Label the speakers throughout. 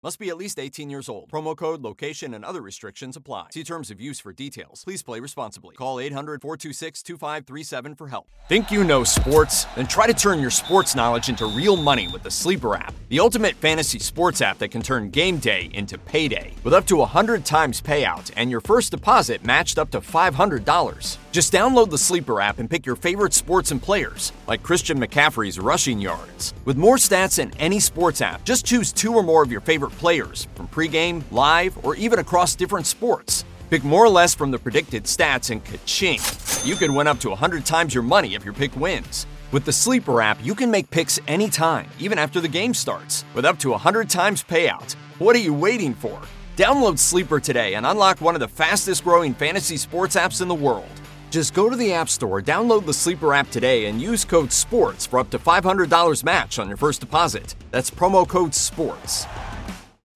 Speaker 1: Must be at least 18 years old. Promo code, location, and other restrictions apply. See terms of use for details. Please play responsibly. Call 800 426 2537 for help. Think you know sports? Then try to turn your sports knowledge into real money with the Sleeper app, the ultimate fantasy sports app that can turn game day into payday. With up to 100 times payout and your first deposit matched up to $500. Just download the Sleeper app and pick your favorite sports and players, like Christian McCaffrey's rushing yards. With more stats than any sports app, just choose two or more of your favorite players from pregame, live, or even across different sports. Pick more or less from the predicted stats and ka-ching. You could win up to 100 times your money if your pick wins. With the Sleeper app, you can make picks anytime, even after the game starts, with up to 100 times payout. What are you waiting for? Download Sleeper today and unlock one of the fastest growing fantasy sports apps in the world. Just go to the App Store, download the Sleeper app today, and use code SPORTS for up to $500 match on your first deposit. That's promo code SPORTS.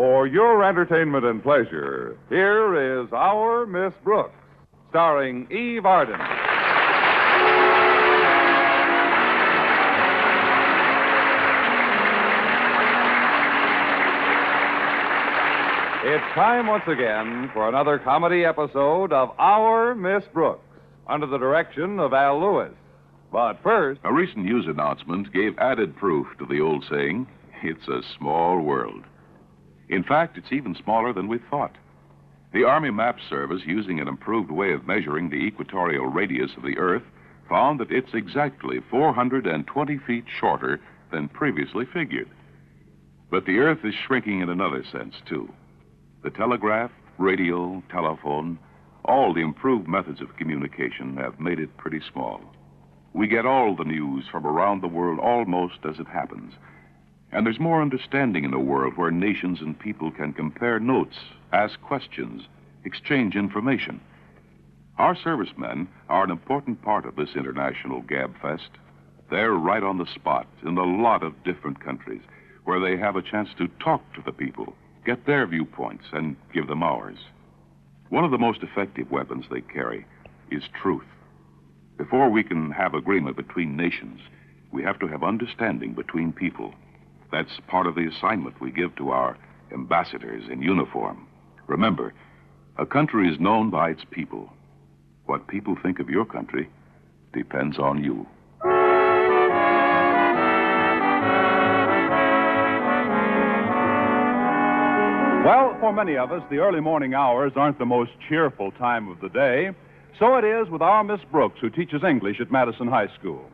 Speaker 2: For your entertainment and pleasure, here is Our Miss Brooks, starring Eve Arden. It's time once again for another comedy episode of Our Miss Brooks, under the direction of Al Lewis. But first,
Speaker 3: A recent news announcement gave added proof to the old saying it's a small world. In fact, it's even smaller than we thought. The Army Map Service, using an improved way of measuring the equatorial radius of the Earth, found that it's exactly 420 feet shorter than previously figured. But the Earth is shrinking in another sense, too. The telegraph, radio, telephone, all the improved methods of communication have made it pretty small. We get all the news from around the world almost as it happens. And there's more understanding in a world where nations and people can compare notes, ask questions, exchange information. Our servicemen are an important part of this international gabfest. They're right on the spot in a lot of different countries where they have a chance to talk to the people, get their viewpoints, and give them ours. One of the most effective weapons they carry is truth. Before we can have agreement between nations, we have to have understanding between people. That's part of the assignment we give to our ambassadors in uniform. Remember, a country is known by its people. What people think of your country depends on you.
Speaker 2: Well, for many of us, the early morning hours aren't the most cheerful time of the day. So it is with our Miss Brooks, who teaches English at Madison High School.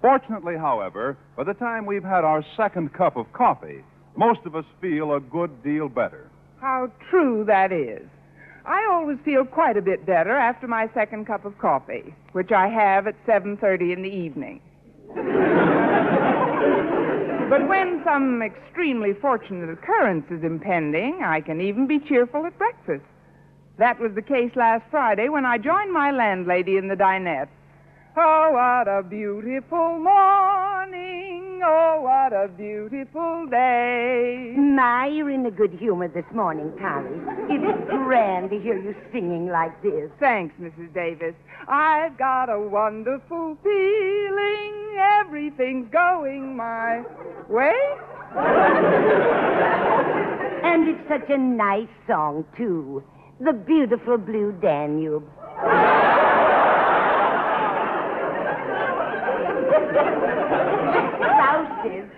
Speaker 2: Fortunately, however, by the time we've had our second cup of coffee, most of us feel a good deal better.
Speaker 4: How true that is. I always feel quite a bit better after my second cup of coffee, which I have at 7:30 in the evening. but when some extremely fortunate occurrence is impending, I can even be cheerful at breakfast. That was the case last Friday when I joined my landlady in the dinette. Oh, what a beautiful morning. Oh, what a beautiful day.
Speaker 5: My, you're in a good humor this morning, Polly. It's grand to hear you singing like this.
Speaker 4: Thanks, Mrs. Davis. I've got a wonderful feeling. Everything's going my way.
Speaker 5: And it's such a nice song, too. The beautiful blue Danube.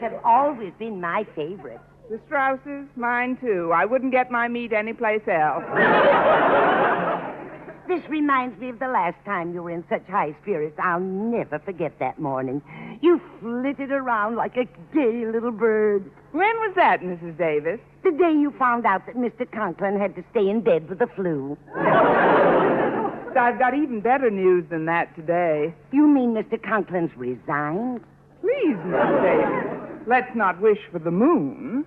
Speaker 5: Have always been my favorite.
Speaker 4: The Strausses, mine too. I wouldn't get my meat anyplace else.
Speaker 5: This reminds me of the last time you were in such high spirits. I'll never forget that morning. You flitted around like a gay little bird.
Speaker 4: When was that, Mrs. Davis?
Speaker 5: The day you found out that Mr. Conklin had to stay in bed with the flu.
Speaker 4: I've got even better news than that today.
Speaker 5: You mean Mr. Conklin's resigned?
Speaker 4: Please, Miss Davis, let's not wish for the moon.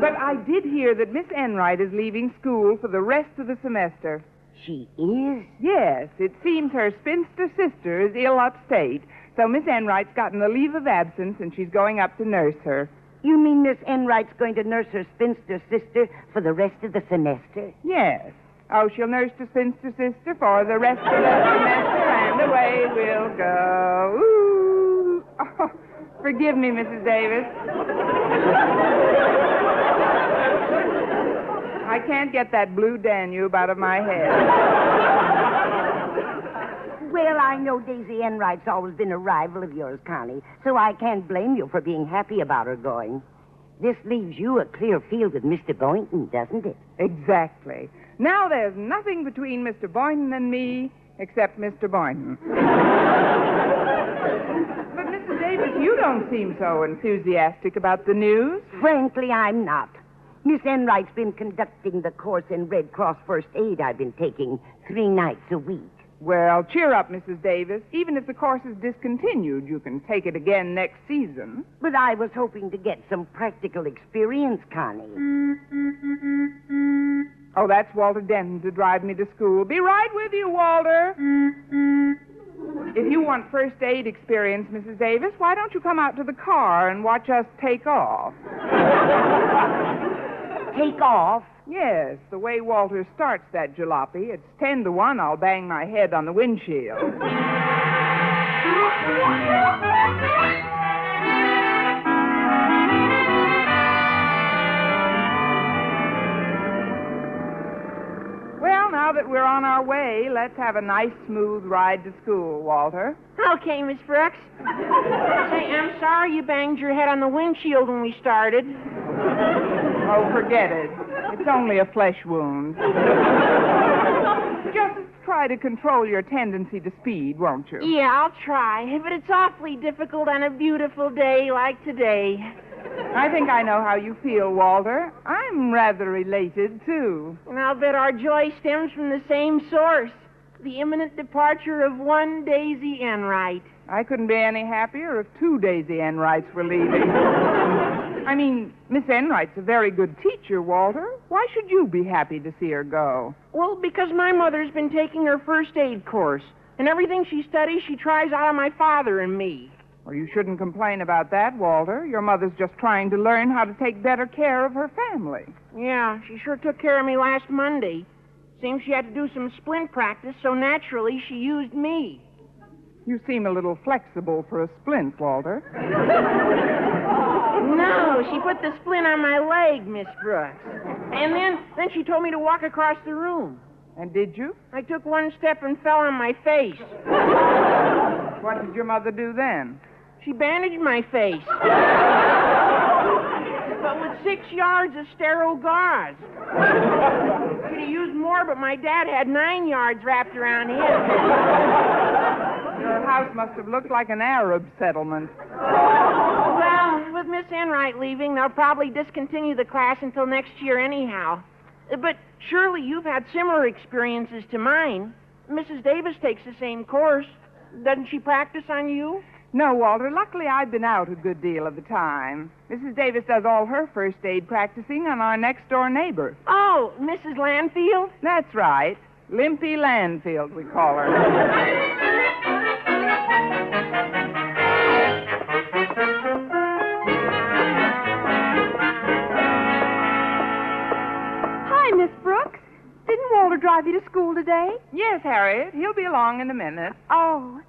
Speaker 4: But I did hear that Miss Enright is leaving school for the rest of the semester.
Speaker 5: She is?
Speaker 4: Yes, it seems her spinster sister is ill upstate, so Miss Enright's gotten a leave of absence and she's going up to nurse her.
Speaker 5: You mean Miss Enright's going to nurse her spinster sister for the rest of the semester?
Speaker 4: Yes. Oh, she'll nurse the spinster sister for the rest of the semester, and away we'll go. Oh, forgive me, Mrs. Davis. I can't get that blue Danube out of my head.
Speaker 5: Well, I know Daisy Enright's always been a rival of yours, Connie, so I can't blame you for being happy about her going. This leaves you a clear field with Mr. Boynton, doesn't it?
Speaker 4: Exactly. Now there's nothing between Mr. Boynton and me except Mr. Boynton. You don't seem so enthusiastic about the news.
Speaker 5: Frankly, I'm not. Miss Enright's been conducting the course in Red Cross First Aid I've been taking three nights a week.
Speaker 4: Well, cheer up, Mrs. Davis. Even if the course is discontinued, you can take it again next season.
Speaker 5: But I was hoping to get some practical experience, Connie.
Speaker 4: Oh, that's Walter Denton to drive me to school. Be right with you, Walter. If you want first aid experience, Mrs. Davis, why don't you come out to the car and watch us take off?
Speaker 5: Take off?
Speaker 4: Yes, the way Walter starts that jalopy, it's ten to one I'll bang my head on the windshield. that we're on our way, let's have a nice, smooth ride to school, Walter.
Speaker 6: Okay, Miss Brooks. Say, I'm sorry you banged your head on the windshield when we started.
Speaker 4: Oh, forget it. It's only a flesh wound. Just try to control your tendency to speed, won't you?
Speaker 6: Yeah, I'll try, but it's awfully difficult on a beautiful day like today.
Speaker 4: I think I know how you feel, Walter. I'm rather elated, too.
Speaker 6: And I'll bet our joy stems from the same source the imminent departure of one Daisy Enright.
Speaker 4: I couldn't be any happier if two Daisy Enrights were leaving. I mean, Miss Enright's a very good teacher, Walter. Why should you be happy to see her go?
Speaker 6: Well, because my mother's been taking her first aid course, and everything she studies, she tries out on my father and me.
Speaker 4: Well, you shouldn't complain about that, Walter. Your mother's just trying to learn how to take better care of her family.
Speaker 6: Yeah, she sure took care of me last Monday. Seems she had to do some splint practice, so naturally she used me.
Speaker 4: You seem a little flexible for a splint, Walter.
Speaker 6: No, she put the splint on my leg, Miss Brooks. And then, then she told me to walk across the room.
Speaker 4: And did you?
Speaker 6: I took one step and fell on my face.
Speaker 4: What did your mother do then?
Speaker 6: She bandaged my face. but with six yards of sterile gauze. Could have used more, but my dad had nine yards wrapped around him.
Speaker 4: Your house must have looked like an Arab settlement.
Speaker 6: Well, with Miss Enright leaving, they'll probably discontinue the class until next year, anyhow. Uh, but surely you've had similar experiences to mine. Mrs. Davis takes the same course. Doesn't she practice on you?
Speaker 4: No, Walter. Luckily, I've been out a good deal of the time. Mrs. Davis does all her first aid practicing on our next door neighbor.
Speaker 6: Oh, Mrs. Landfield?
Speaker 4: That's right. Limpy Landfield, we call her.
Speaker 7: Hi, Miss Brooks. Didn't Walter drive you to school today?
Speaker 4: Yes, Harriet. He'll be along in a minute.
Speaker 7: Oh,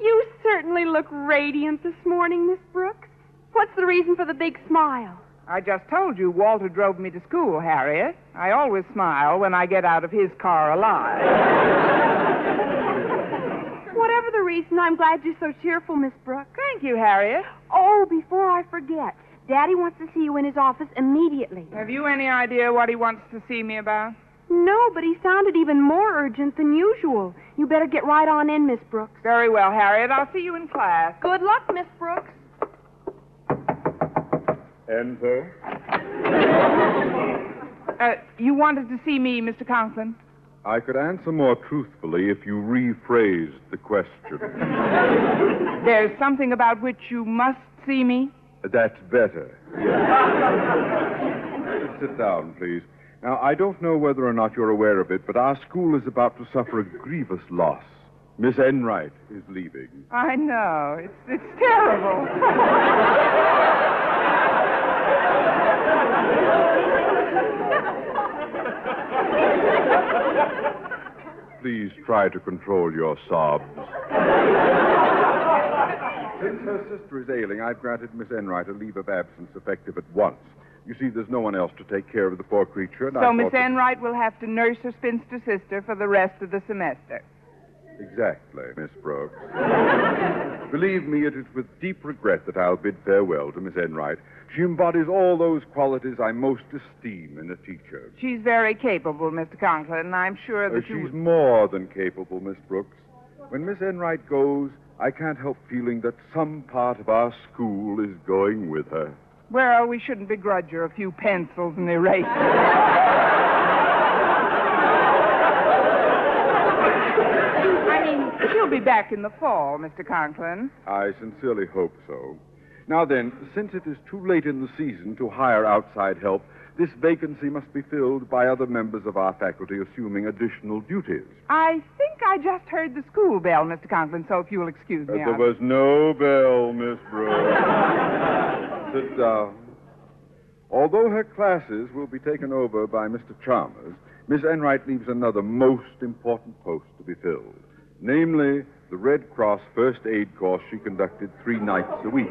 Speaker 7: you certainly look radiant this morning, Miss Brooks. What's the reason for the big smile?
Speaker 4: I just told you Walter drove me to school, Harriet. I always smile when I get out of his car alive.
Speaker 7: Whatever the reason, I'm glad you're so cheerful, Miss Brooks.
Speaker 4: Thank you, Harriet.
Speaker 7: Oh, before I forget, Daddy wants to see you in his office immediately.
Speaker 4: Have you any idea what he wants to see me about?
Speaker 7: No, but he sounded even more urgent than usual. You better get right on in, Miss Brooks.
Speaker 4: Very well, Harriet. I'll see you in class.
Speaker 7: Good luck, Miss Brooks.
Speaker 2: Enter.
Speaker 4: Uh, you wanted to see me, Mr. Conklin?
Speaker 2: I could answer more truthfully if you rephrased the question.
Speaker 4: There's something about which you must see me?
Speaker 2: That's better.
Speaker 8: sit down, please. Now, I don't know whether or not you're aware of it, but our school is about to suffer a grievous loss. Miss Enright is leaving.
Speaker 4: I know. It's, it's terrible.
Speaker 8: Please try to control your sobs. Since her sister is ailing, I've granted Miss Enright a leave of absence effective at once. You see, there's no one else to take care of the poor creature, and
Speaker 4: so Miss Enright will have to nurse her spinster sister for the rest of the semester.
Speaker 8: Exactly, Miss Brooks. Believe me, it is with deep regret that I'll bid farewell to Miss Enright. She embodies all those qualities I most esteem in a teacher.
Speaker 4: She's very capable, Mr. Conklin, and I'm sure
Speaker 8: Uh,
Speaker 4: that you.
Speaker 8: she's more than capable, Miss Brooks. When Miss Enright goes, I can't help feeling that some part of our school is going with her.
Speaker 4: Well, we shouldn't begrudge her a few pencils and erasers. I mean, she'll be back in the fall, Mr. Conklin.
Speaker 8: I sincerely hope so. Now then, since it is too late in the season to hire outside help, this vacancy must be filled by other members of our faculty assuming additional duties.
Speaker 4: I think I just heard the school bell, Mr. Conklin, so if you'll excuse
Speaker 8: Uh,
Speaker 4: me.
Speaker 8: there
Speaker 4: I'll-
Speaker 8: was no bell, Miss Brooks. Sit down. Uh, although her classes will be taken over by Mr. Chalmers, Miss Enright leaves another most important post to be filled, namely the Red Cross first aid course she conducted three nights a week.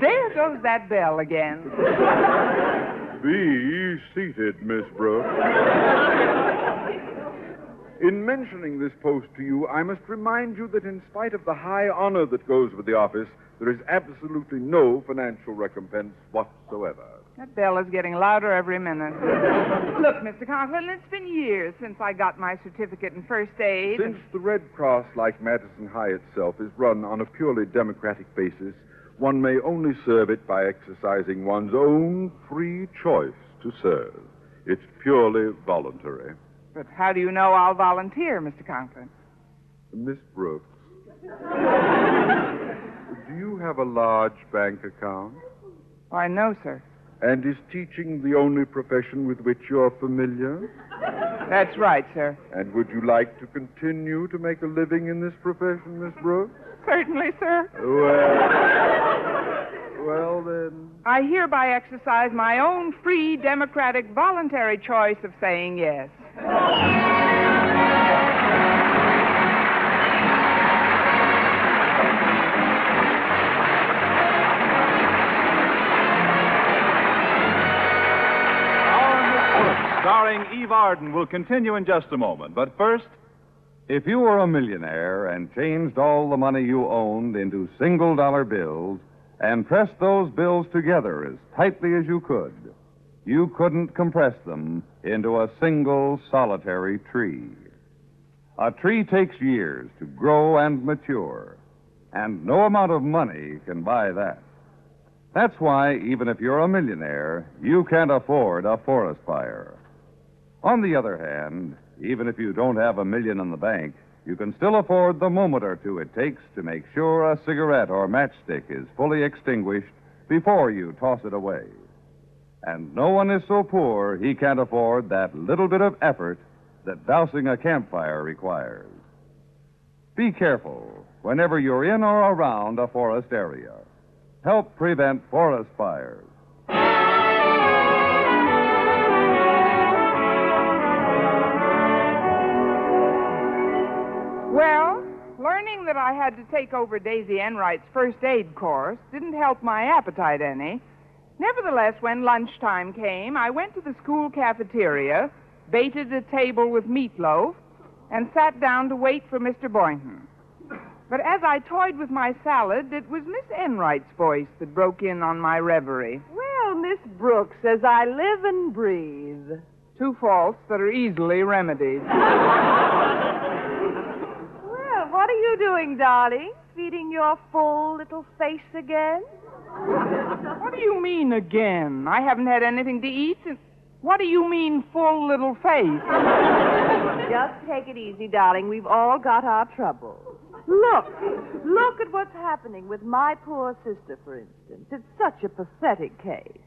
Speaker 4: There goes that bell again.
Speaker 8: Be seated, Miss Brooks. In mentioning this post to you, I must remind you that in spite of the high honor that goes with the office, there is absolutely no financial recompense whatsoever.
Speaker 4: That bell is getting louder every minute. Look, Mr. Conklin, it's been years since I got my certificate in first aid.
Speaker 8: Since the Red Cross, like Madison High itself, is run on a purely democratic basis, one may only serve it by exercising one's own free choice to serve. It's purely voluntary.
Speaker 4: But how do you know I'll volunteer, Mr. Conklin?
Speaker 8: Miss Brooks, do you have a large bank account?
Speaker 4: Why, no, sir.
Speaker 8: And is teaching the only profession with which you're familiar?
Speaker 4: That's right, sir.
Speaker 8: And would you like to continue to make a living in this profession, Miss Brooks?
Speaker 4: Certainly, sir.
Speaker 8: Well, well then.
Speaker 4: I hereby exercise my own free, democratic, voluntary choice of saying yes.
Speaker 2: Starring Eve Arden, will continue in just a moment. But first,
Speaker 9: If you were a millionaire and changed all the money you owned into single dollar bills and pressed those bills together as tightly as you could, you couldn't compress them into a single solitary tree. A tree takes years to grow and mature, and no amount of money can buy that. That's why, even if you're a millionaire, you can't afford a forest fire. On the other hand, even if you don't have a million in the bank, you can still afford the moment or two it takes to make sure a cigarette or matchstick is fully extinguished before you toss it away. And no one is so poor he can't afford that little bit of effort that dousing a campfire requires. Be careful whenever you're in or around a forest area. Help prevent forest fires.
Speaker 4: Well, learning that I had to take over Daisy Enright's first aid course didn't help my appetite any. Nevertheless, when lunchtime came, I went to the school cafeteria, baited a table with meatloaf, and sat down to wait for Mr. Boynton. But as I toyed with my salad, it was Miss Enright's voice that broke in on my reverie.
Speaker 10: Well, Miss Brooks, as I live and breathe.
Speaker 4: Two faults that are easily remedied.
Speaker 10: Well, what are you doing, darling? Feeding your full little face again?
Speaker 4: What do you mean again? I haven't had anything to eat since. What do you mean, full little face?
Speaker 10: Just take it easy, darling. We've all got our troubles. Look, look at what's happening with my poor sister, for instance. It's such a pathetic case.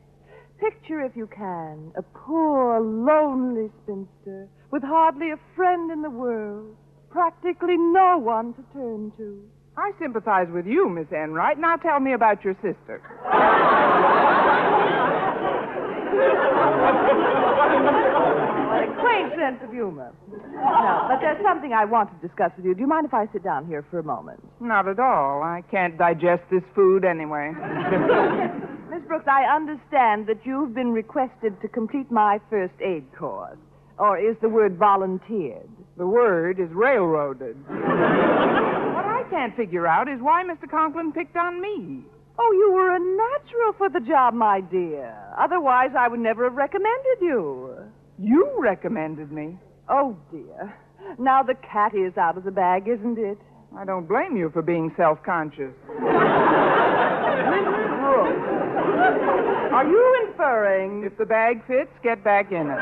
Speaker 10: Picture, if you can, a poor, lonely spinster with hardly a friend in the world, practically no one to turn to.
Speaker 4: I sympathize with you, Miss Enright. Now tell me about your sister.
Speaker 10: What a quaint sense of humor. No, but there's something I want to discuss with you. Do you mind if I sit down here for a moment?
Speaker 4: Not at all. I can't digest this food anyway.
Speaker 10: Miss Brooks, I understand that you've been requested to complete my first aid course. Or is the word volunteered?
Speaker 4: The word is railroaded. can't figure out is why Mr. Conklin picked on me.
Speaker 10: Oh, you were a natural for the job, my dear. Otherwise, I would never have recommended you.
Speaker 4: You recommended me.
Speaker 10: Oh, dear. Now the cat is out of the bag, isn't it?
Speaker 4: I don't blame you for being self conscious.
Speaker 10: Are you inferring?
Speaker 4: If the bag fits, get back in it.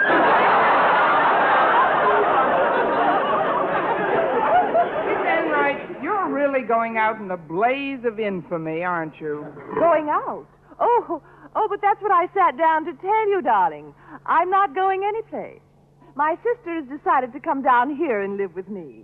Speaker 4: Miss Enright, you're really going out in a blaze of infamy, aren't you?
Speaker 10: Going out? Oh, oh, but that's what I sat down to tell you, darling. I'm not going anyplace. My sister has decided to come down here and live with me.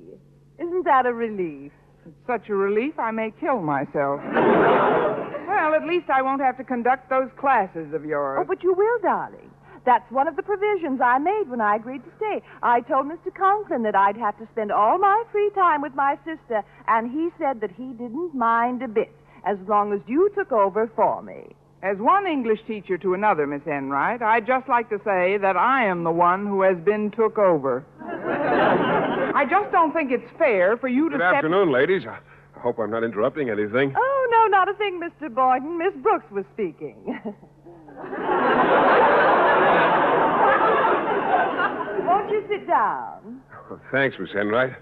Speaker 10: Isn't that a relief?
Speaker 4: It's such a relief, I may kill myself. well, at least I won't have to conduct those classes of yours.
Speaker 10: Oh, but you will, darling. That's one of the provisions I made when I agreed to stay. I told Mr. Conklin that I'd have to spend all my free time with my sister, and he said that he didn't mind a bit as long as you took over for me.
Speaker 4: As one English teacher to another, Miss Enright, I'd just like to say that I am the one who has been took over. I just don't think it's fair for you to
Speaker 11: Good
Speaker 4: step...
Speaker 11: afternoon, ladies. I I hope I'm not interrupting anything.
Speaker 10: Oh, no, not a thing, Mr. Boynton. Miss Brooks was speaking. Won't you sit down?
Speaker 11: Oh, thanks, Miss Enright.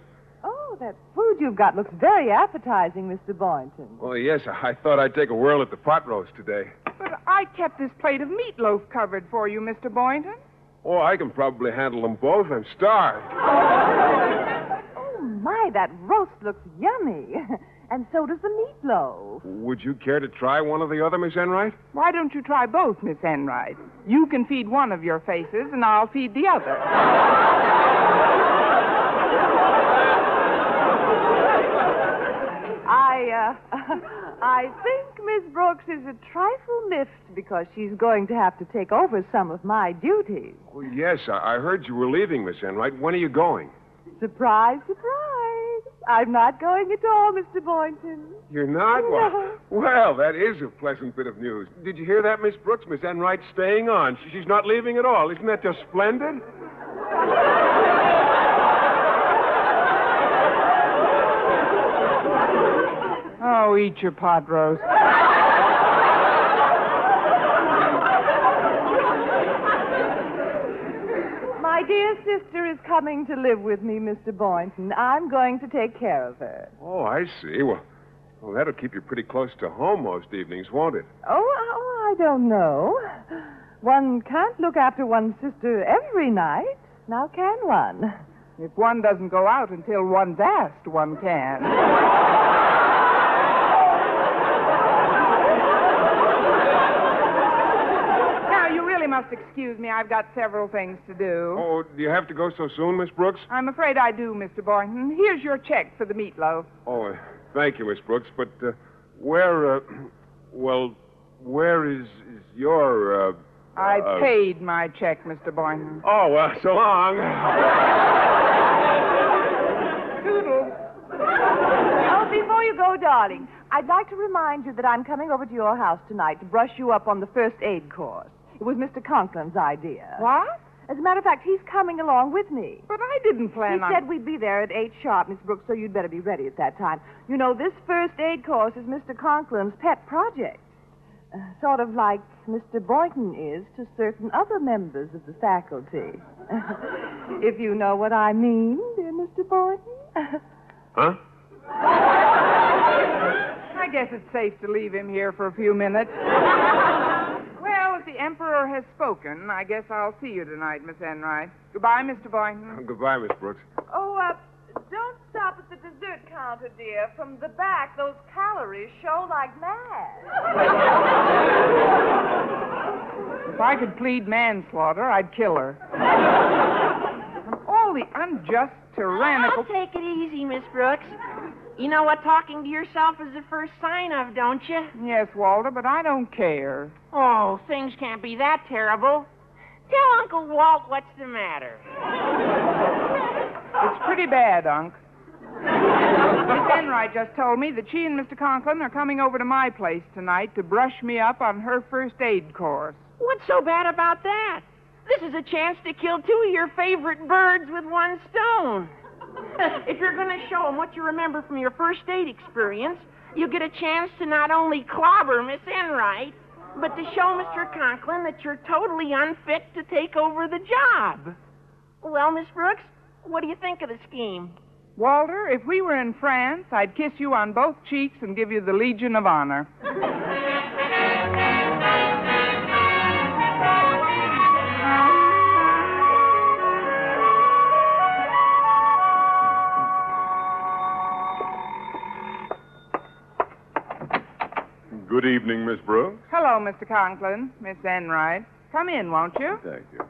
Speaker 10: Oh, that food you've got looks very appetizing, Mr. Boynton.
Speaker 11: Well, yes, I thought I'd take a whirl at the pot roast today.
Speaker 4: But I kept this plate of meatloaf covered for you, Mr. Boynton.
Speaker 11: Oh, I can probably handle them both. I'm starved.
Speaker 10: Oh, my, that roast looks yummy. and so does the meatloaf.
Speaker 11: Would you care to try one or the other, Miss Enright?
Speaker 4: Why don't you try both, Miss Enright? You can feed one of your faces, and I'll feed the other.
Speaker 10: I, uh, I think Miss Brooks is a trifle miffed because she's going to have to take over some of my duties.
Speaker 11: Oh, yes, I, I heard you were leaving, Miss Enright. When are you going?
Speaker 10: Surprise, surprise. I'm not going at all, Mr. Boynton.
Speaker 11: You're not? Well, well, that is a pleasant bit of news. Did you hear that, Miss Brooks? Miss Enright's staying on. She's not leaving at all. Isn't that just splendid?
Speaker 4: Oh, eat your pot roast.
Speaker 10: My dear sister is coming to live with me, Mr. Boynton. I'm going to take care of her.
Speaker 11: Oh, I see. Well, well, that'll keep you pretty close to home most evenings, won't it?
Speaker 10: Oh, oh, I don't know. One can't look after one's sister every night. Now, can one?
Speaker 4: If one doesn't go out until one's asked, one can. now, you really must excuse me. I've got several things to do.
Speaker 11: Oh, do you have to go so soon, Miss Brooks?
Speaker 4: I'm afraid I do, Mr. Boynton. Here's your check for the meatloaf.
Speaker 11: Oh, uh, thank you, Miss Brooks. But uh, where, uh, well, where is, is your, uh,
Speaker 4: I
Speaker 11: uh,
Speaker 4: paid my check, Mr. Boynton.
Speaker 11: Oh, well, so long.
Speaker 4: Toodles.
Speaker 10: Oh, before you go, darling, I'd like to remind you that I'm coming over to your house tonight to brush you up on the first aid course. It was Mr. Conklin's idea.
Speaker 4: What?
Speaker 10: As a matter of fact, he's coming along with me.
Speaker 4: But I didn't plan
Speaker 10: he
Speaker 4: on.
Speaker 10: said we'd be there at 8 sharp, Miss Brooks, so you'd better be ready at that time. You know, this first aid course is Mr. Conklin's pet project. Uh, sort of like Mr. Boynton is to certain other members of the faculty. if you know what I mean, dear Mr. Boynton.
Speaker 11: Huh?
Speaker 4: I guess it's safe to leave him here for a few minutes. well, if the Emperor has spoken, I guess I'll see you tonight, Miss Enright. Goodbye, Mr. Boynton.
Speaker 11: Goodbye, Miss Brooks.
Speaker 10: oh, uh, don't stop at the dessert counter, dear. From the back, those calories show like mad.
Speaker 4: If I could plead manslaughter, I'd kill her. From all the unjust, tyrannical.
Speaker 6: I'll take it easy, Miss Brooks. You know what talking to yourself is the first sign of, don't you?
Speaker 4: Yes, Walter, but I don't care.
Speaker 6: Oh, things can't be that terrible. Tell Uncle Walt what's the matter.
Speaker 4: It's pretty bad, Unc. Miss Enright just told me that she and Mr. Conklin are coming over to my place tonight to brush me up on her first aid course.
Speaker 6: What's so bad about that? This is a chance to kill two of your favorite birds with one stone. if you're going to show them what you remember from your first aid experience, you get a chance to not only clobber Miss Enright, but to show Mr. Conklin that you're totally unfit to take over the job. Well, Miss Brooks, what do you think of the scheme?
Speaker 4: Walter, if we were in France, I'd kiss you on both cheeks and give you the Legion of Honor.
Speaker 8: Good evening, Miss Brooks.
Speaker 4: Hello, Mr. Conklin, Miss Enright. Come in, won't you?
Speaker 8: Thank you.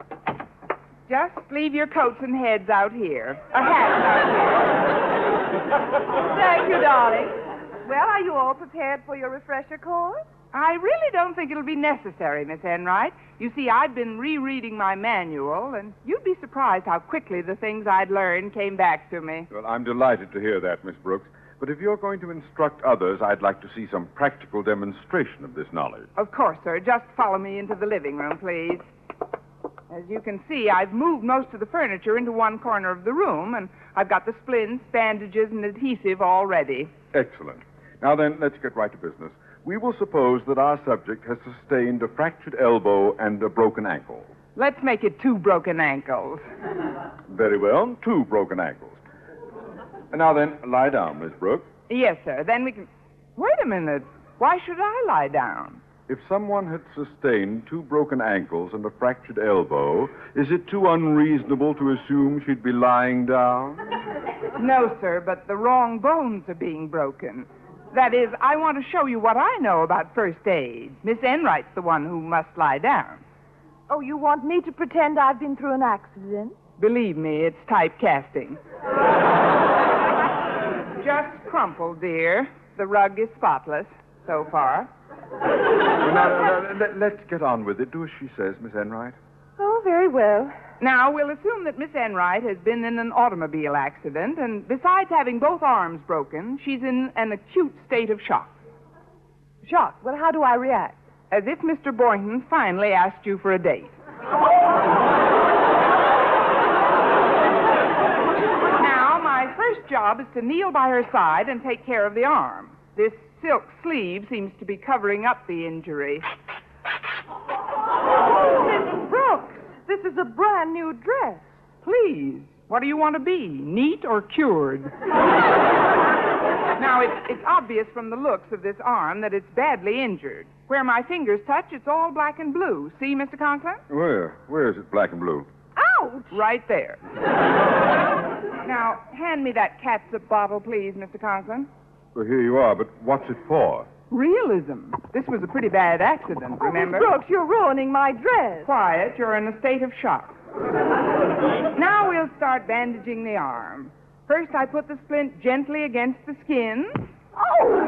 Speaker 4: Just leave your coats and heads out here. A hats out here.
Speaker 10: Thank you, darling. Well, are you all prepared for your refresher course?
Speaker 4: I really don't think it'll be necessary, Miss Enright. You see, I've been rereading my manual, and you'd be surprised how quickly the things I'd learned came back to me.
Speaker 8: Well, I'm delighted to hear that, Miss Brooks. But if you're going to instruct others, I'd like to see some practical demonstration of this knowledge.
Speaker 4: Of course, sir. Just follow me into the living room, please. As you can see, I've moved most of the furniture into one corner of the room, and I've got the splints, bandages, and adhesive all ready.
Speaker 8: Excellent. Now then, let's get right to business. We will suppose that our subject has sustained a fractured elbow and a broken ankle.
Speaker 4: Let's make it two broken ankles.
Speaker 8: Very well, two broken ankles. And now then, lie down, Miss Brooks.
Speaker 4: Yes, sir. Then we can. Wait a minute. Why should I lie down?
Speaker 8: If someone had sustained two broken ankles and a fractured elbow, is it too unreasonable to assume she'd be lying down?
Speaker 4: No, sir, but the wrong bones are being broken. That is, I want to show you what I know about first aid. Miss Enright's the one who must lie down.
Speaker 10: Oh, you want me to pretend I've been through an accident?
Speaker 4: Believe me, it's typecasting. Just crumpled, dear. The rug is spotless so far.
Speaker 8: Well, now, let, let's get on with it. Do as she says, Miss Enright.
Speaker 10: Oh, very well.
Speaker 4: Now, we'll assume that Miss Enright has been in an automobile accident, and besides having both arms broken, she's in an acute state of shock.
Speaker 10: Shock. Well, how do I react?
Speaker 4: As if Mr. Boynton finally asked you for a date. Now, my first job is to kneel by her side and take care of the arm. This silk sleeve seems to be covering up the injury.
Speaker 10: Miss Brooks, this is a brand new dress.
Speaker 4: Please, what do you want to be, neat or cured? now, it's, it's obvious from the looks of this arm that it's badly injured. Where my fingers touch, it's all black and blue. See, Mr. Conklin?
Speaker 8: Where? Where is it black and blue?
Speaker 4: Ouch! Right there. Now, hand me that catsup bottle, please, Mr. Conklin.
Speaker 8: Well, here you are, but what's it for?
Speaker 4: Realism. This was a pretty bad accident, remember?
Speaker 10: Miss Brooks, you're ruining my dress.
Speaker 4: Quiet. You're in a state of shock. now we'll start bandaging the arm. First, I put the splint gently against the skin.
Speaker 10: Oh!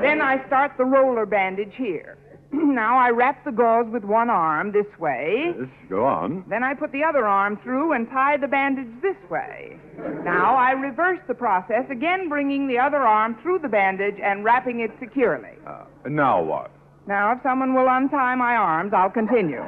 Speaker 4: Then I start the roller bandage here. now I wrap the gauze with one arm this way.
Speaker 8: Yes, go on.
Speaker 4: Then I put the other arm through and tie the bandage this way. Now I reverse the process, again bringing the other arm through the bandage and wrapping it securely.
Speaker 8: Uh, now what?
Speaker 4: Now, if someone will untie my arms, I'll continue.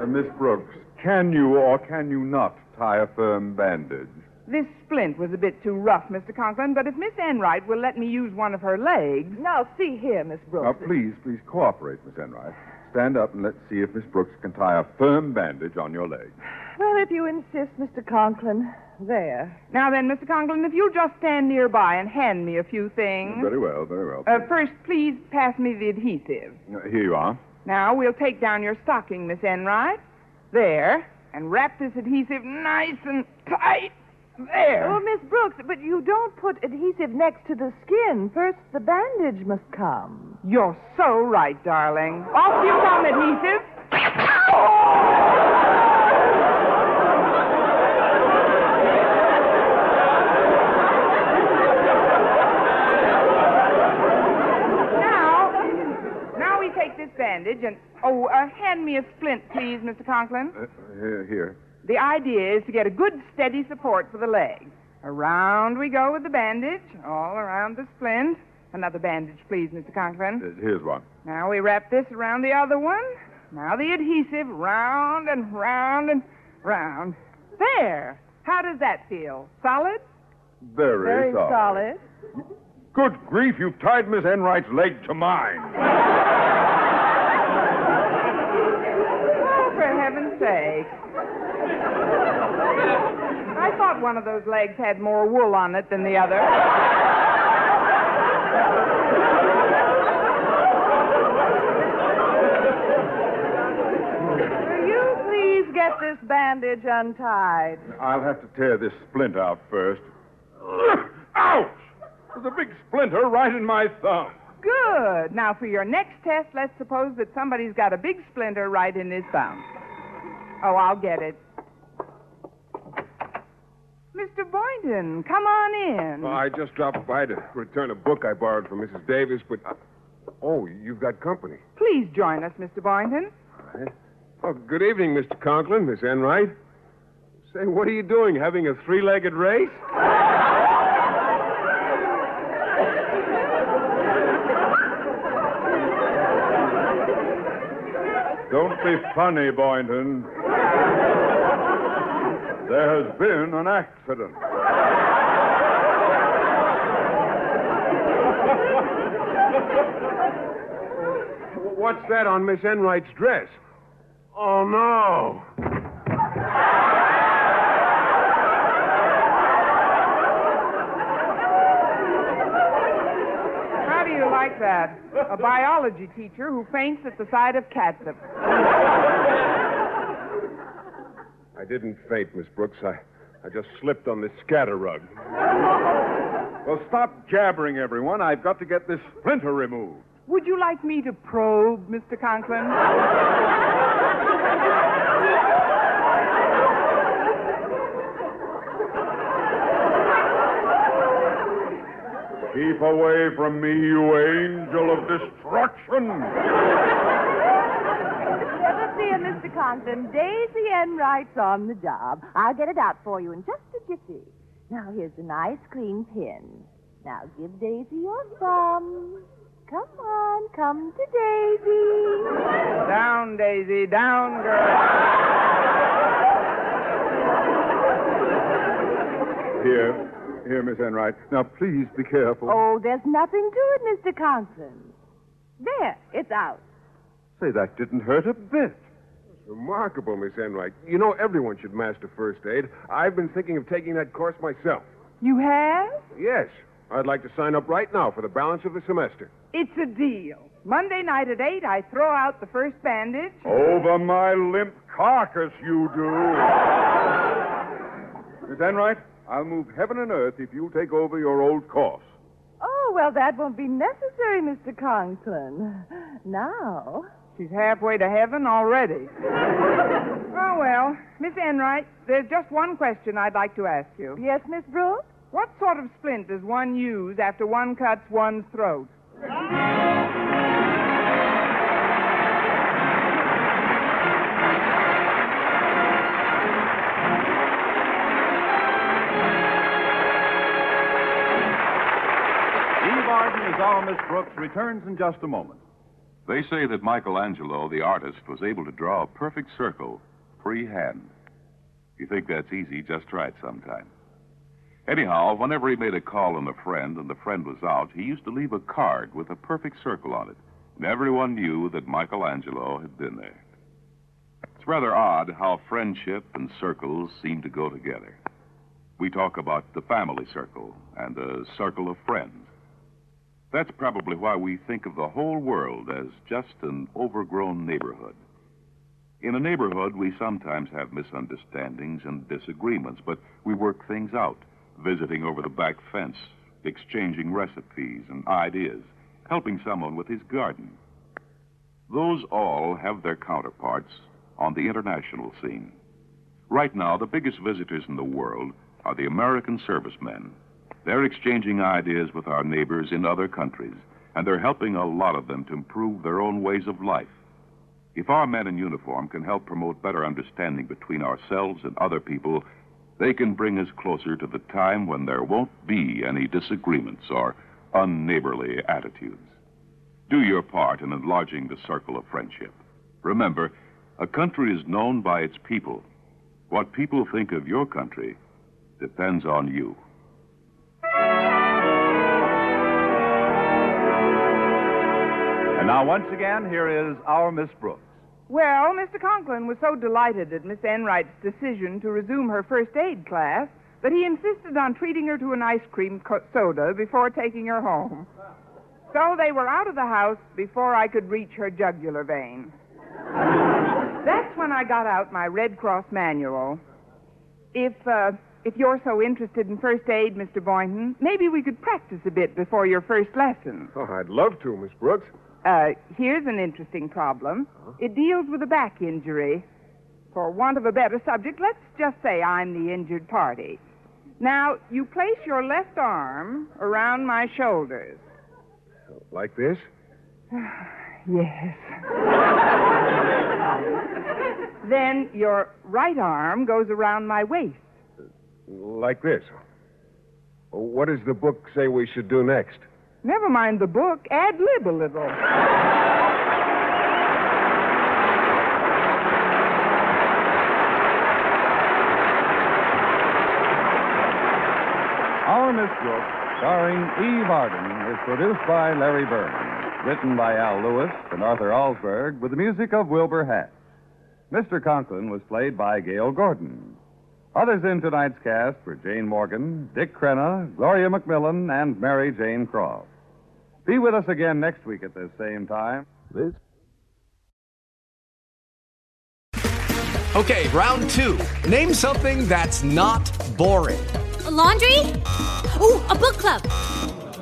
Speaker 8: Uh, Miss Brooks, can you or can you not tie a firm bandage?
Speaker 4: This splint was a bit too rough, Mr. Conklin, but if Miss Enright will let me use one of her legs.
Speaker 10: Now, see here, Miss Brooks.
Speaker 8: Now, please, please cooperate, Miss Enright. Stand up and let's see if Miss Brooks can tie a firm bandage on your leg.
Speaker 10: Well, if you insist, Mr. Conklin. There.
Speaker 4: Now then, Mr. Conklin, if you'll just stand nearby and hand me a few things.
Speaker 8: Very well, very well.
Speaker 4: Uh, first, please pass me the adhesive.
Speaker 8: Uh, Here you are.
Speaker 4: Now, we'll take down your stocking, Miss Enright. There. And wrap this adhesive nice and tight. There.
Speaker 10: Oh, Miss Brooks, but you don't put adhesive next to the skin. First, the bandage must come.
Speaker 4: You're so right, darling. Off you come, adhesive. Now, now we take this bandage and oh, uh, hand me a splint, please, Mr. Conklin.
Speaker 8: Uh, here, here.
Speaker 4: The idea is to get a good steady support for the leg. Around we go with the bandage, all around the splint. Another bandage, please, Mr. Conklin.
Speaker 8: Uh, here's one.
Speaker 4: Now we wrap this around the other one. Now the adhesive round and round and round. There. How does that feel? Solid?
Speaker 8: Very,
Speaker 10: Very
Speaker 8: solid.
Speaker 10: solid.
Speaker 8: Good grief, you've tied Miss Enright's leg to mine.
Speaker 4: Oh, for heaven's sake. I thought one of those legs had more wool on it than the other.
Speaker 10: Will you please get this bandage untied?
Speaker 8: I'll have to tear this splint out first. Ouch! There's a big splinter right in my thumb.
Speaker 4: Good. Now, for your next test, let's suppose that somebody's got a big splinter right in his thumb. Oh, I'll get it. Mr. Boynton, come on in.
Speaker 11: Well, I just dropped by to return a book I borrowed from Mrs. Davis, but. I... Oh, you've got company.
Speaker 4: Please join us, Mr. Boynton.
Speaker 11: Right. Oh, good evening, Mr. Conklin, Miss Enright. Say, what are you doing? Having a three legged race?
Speaker 8: Don't be funny, Boynton. There has been an accident.
Speaker 11: What's that on Miss Enright's dress? Oh, no.
Speaker 4: How do you like that? A biology teacher who faints at the sight of catsup.
Speaker 11: I didn't faint, Miss Brooks. I, I just slipped on this scatter rug.
Speaker 8: Well, stop jabbering, everyone. I've got to get this splinter removed.
Speaker 4: Would you like me to probe, Mr. Conklin?
Speaker 8: Keep away from me, you angel of destruction.
Speaker 10: Never fear, Mr. Conklin. Daisy Enright's on the job. I'll get it out for you in just a jiffy. Now, here's a nice clean pin. Now, give Daisy your thumb. Come on, come to Daisy.
Speaker 4: Down, Daisy, down, girl.
Speaker 8: Here, here, Miss Enright. Now, please be careful.
Speaker 10: Oh, there's nothing to it, Mr. Conklin. There, it's out.
Speaker 8: Say, that didn't hurt a bit.
Speaker 11: Remarkable, Miss Enright. You know, everyone should master first aid. I've been thinking of taking that course myself.
Speaker 4: You have?
Speaker 11: Yes. I'd like to sign up right now for the balance of the semester.
Speaker 4: It's a deal. Monday night at 8, I throw out the first bandage.
Speaker 8: Over my limp carcass, you do. Miss Enright, I'll move heaven and earth if you take over your old course.
Speaker 10: Oh, well, that won't be necessary, Mr. Conklin. Now.
Speaker 4: She's halfway to heaven already. oh, well, Miss Enright, there's just one question I'd like to ask you.
Speaker 10: Yes, Miss Brooks?
Speaker 4: What sort of splint does one use after one cuts one's throat?
Speaker 9: Eve Arden as our Miss Brooks returns in just a moment.
Speaker 3: They say that Michelangelo, the artist, was able to draw a perfect circle freehand. If you think that's easy, just try it sometime. Anyhow, whenever he made a call on a friend and the friend was out, he used to leave a card with a perfect circle on it. And everyone knew that Michelangelo had been there. It's rather odd how friendship and circles seem to go together. We talk about the family circle and the circle of friends. That's probably why we think of the whole world as just an overgrown neighborhood. In a neighborhood, we sometimes have misunderstandings and disagreements, but we work things out, visiting over the back fence, exchanging recipes and ideas, helping someone with his garden. Those all have their counterparts on the international scene. Right now, the biggest visitors in the world are the American servicemen. They're exchanging ideas with our neighbors in other countries, and they're helping a lot of them to improve their own ways of life. If our men in uniform can help promote better understanding between ourselves and other people, they can bring us closer to the time when there won't be any disagreements or unneighborly attitudes. Do your part in enlarging the circle of friendship. Remember, a country is known by its people. What people think of your country depends on you.
Speaker 2: And now, once again, here is our Miss Brooks.
Speaker 4: Well, Mr. Conklin was so delighted at Miss Enright's decision to resume her first aid class that he insisted on treating her to an ice cream co- soda before taking her home. So they were out of the house before I could reach her jugular vein. That's when I got out my Red Cross manual. If uh, if you're so interested in first aid, Mr. Boynton, maybe we could practice a bit before your first lesson.
Speaker 11: Oh, I'd love to, Miss Brooks.
Speaker 4: Uh, here's an interesting problem. It deals with a back injury. For want of a better subject, let's just say I'm the injured party. Now, you place your left arm around my shoulders.
Speaker 11: Like this?
Speaker 4: yes. then your right arm goes around my waist.
Speaker 11: Like this. What does the book say we should do next?
Speaker 4: Never mind the book, ad lib a little.
Speaker 9: Our Miss Brooks, starring Eve Arden, is produced by Larry Berns, written by Al Lewis and Arthur Alsberg, with the music of Wilbur Hatch. Mr. Conklin was played by Gale Gordon. Others in tonight's cast were Jane Morgan, Dick Crenna, Gloria McMillan, and Mary Jane Croft. Be with us again next week at this same time.
Speaker 11: This
Speaker 12: Okay, round two. Name something that's not boring.
Speaker 13: A laundry? Ooh, a book club.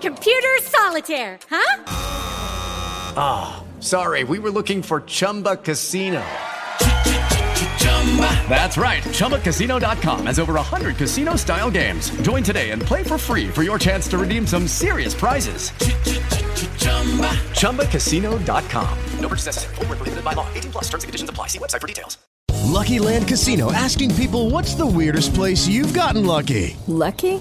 Speaker 13: Computer solitaire, huh?
Speaker 12: Ah, sorry, we were looking for Chumba Casino. Chumba! That's right. ChumbaCasino.com has over 100 casino style games. Join today and play for free for your chance to redeem some serious prizes. ChumbaCasino.com. No purchase necessary. Void where prohibited by law. 18 plus terms and conditions apply. See website for details.
Speaker 14: Lucky Land Casino asking people what's the weirdest place you've gotten lucky?
Speaker 15: Lucky?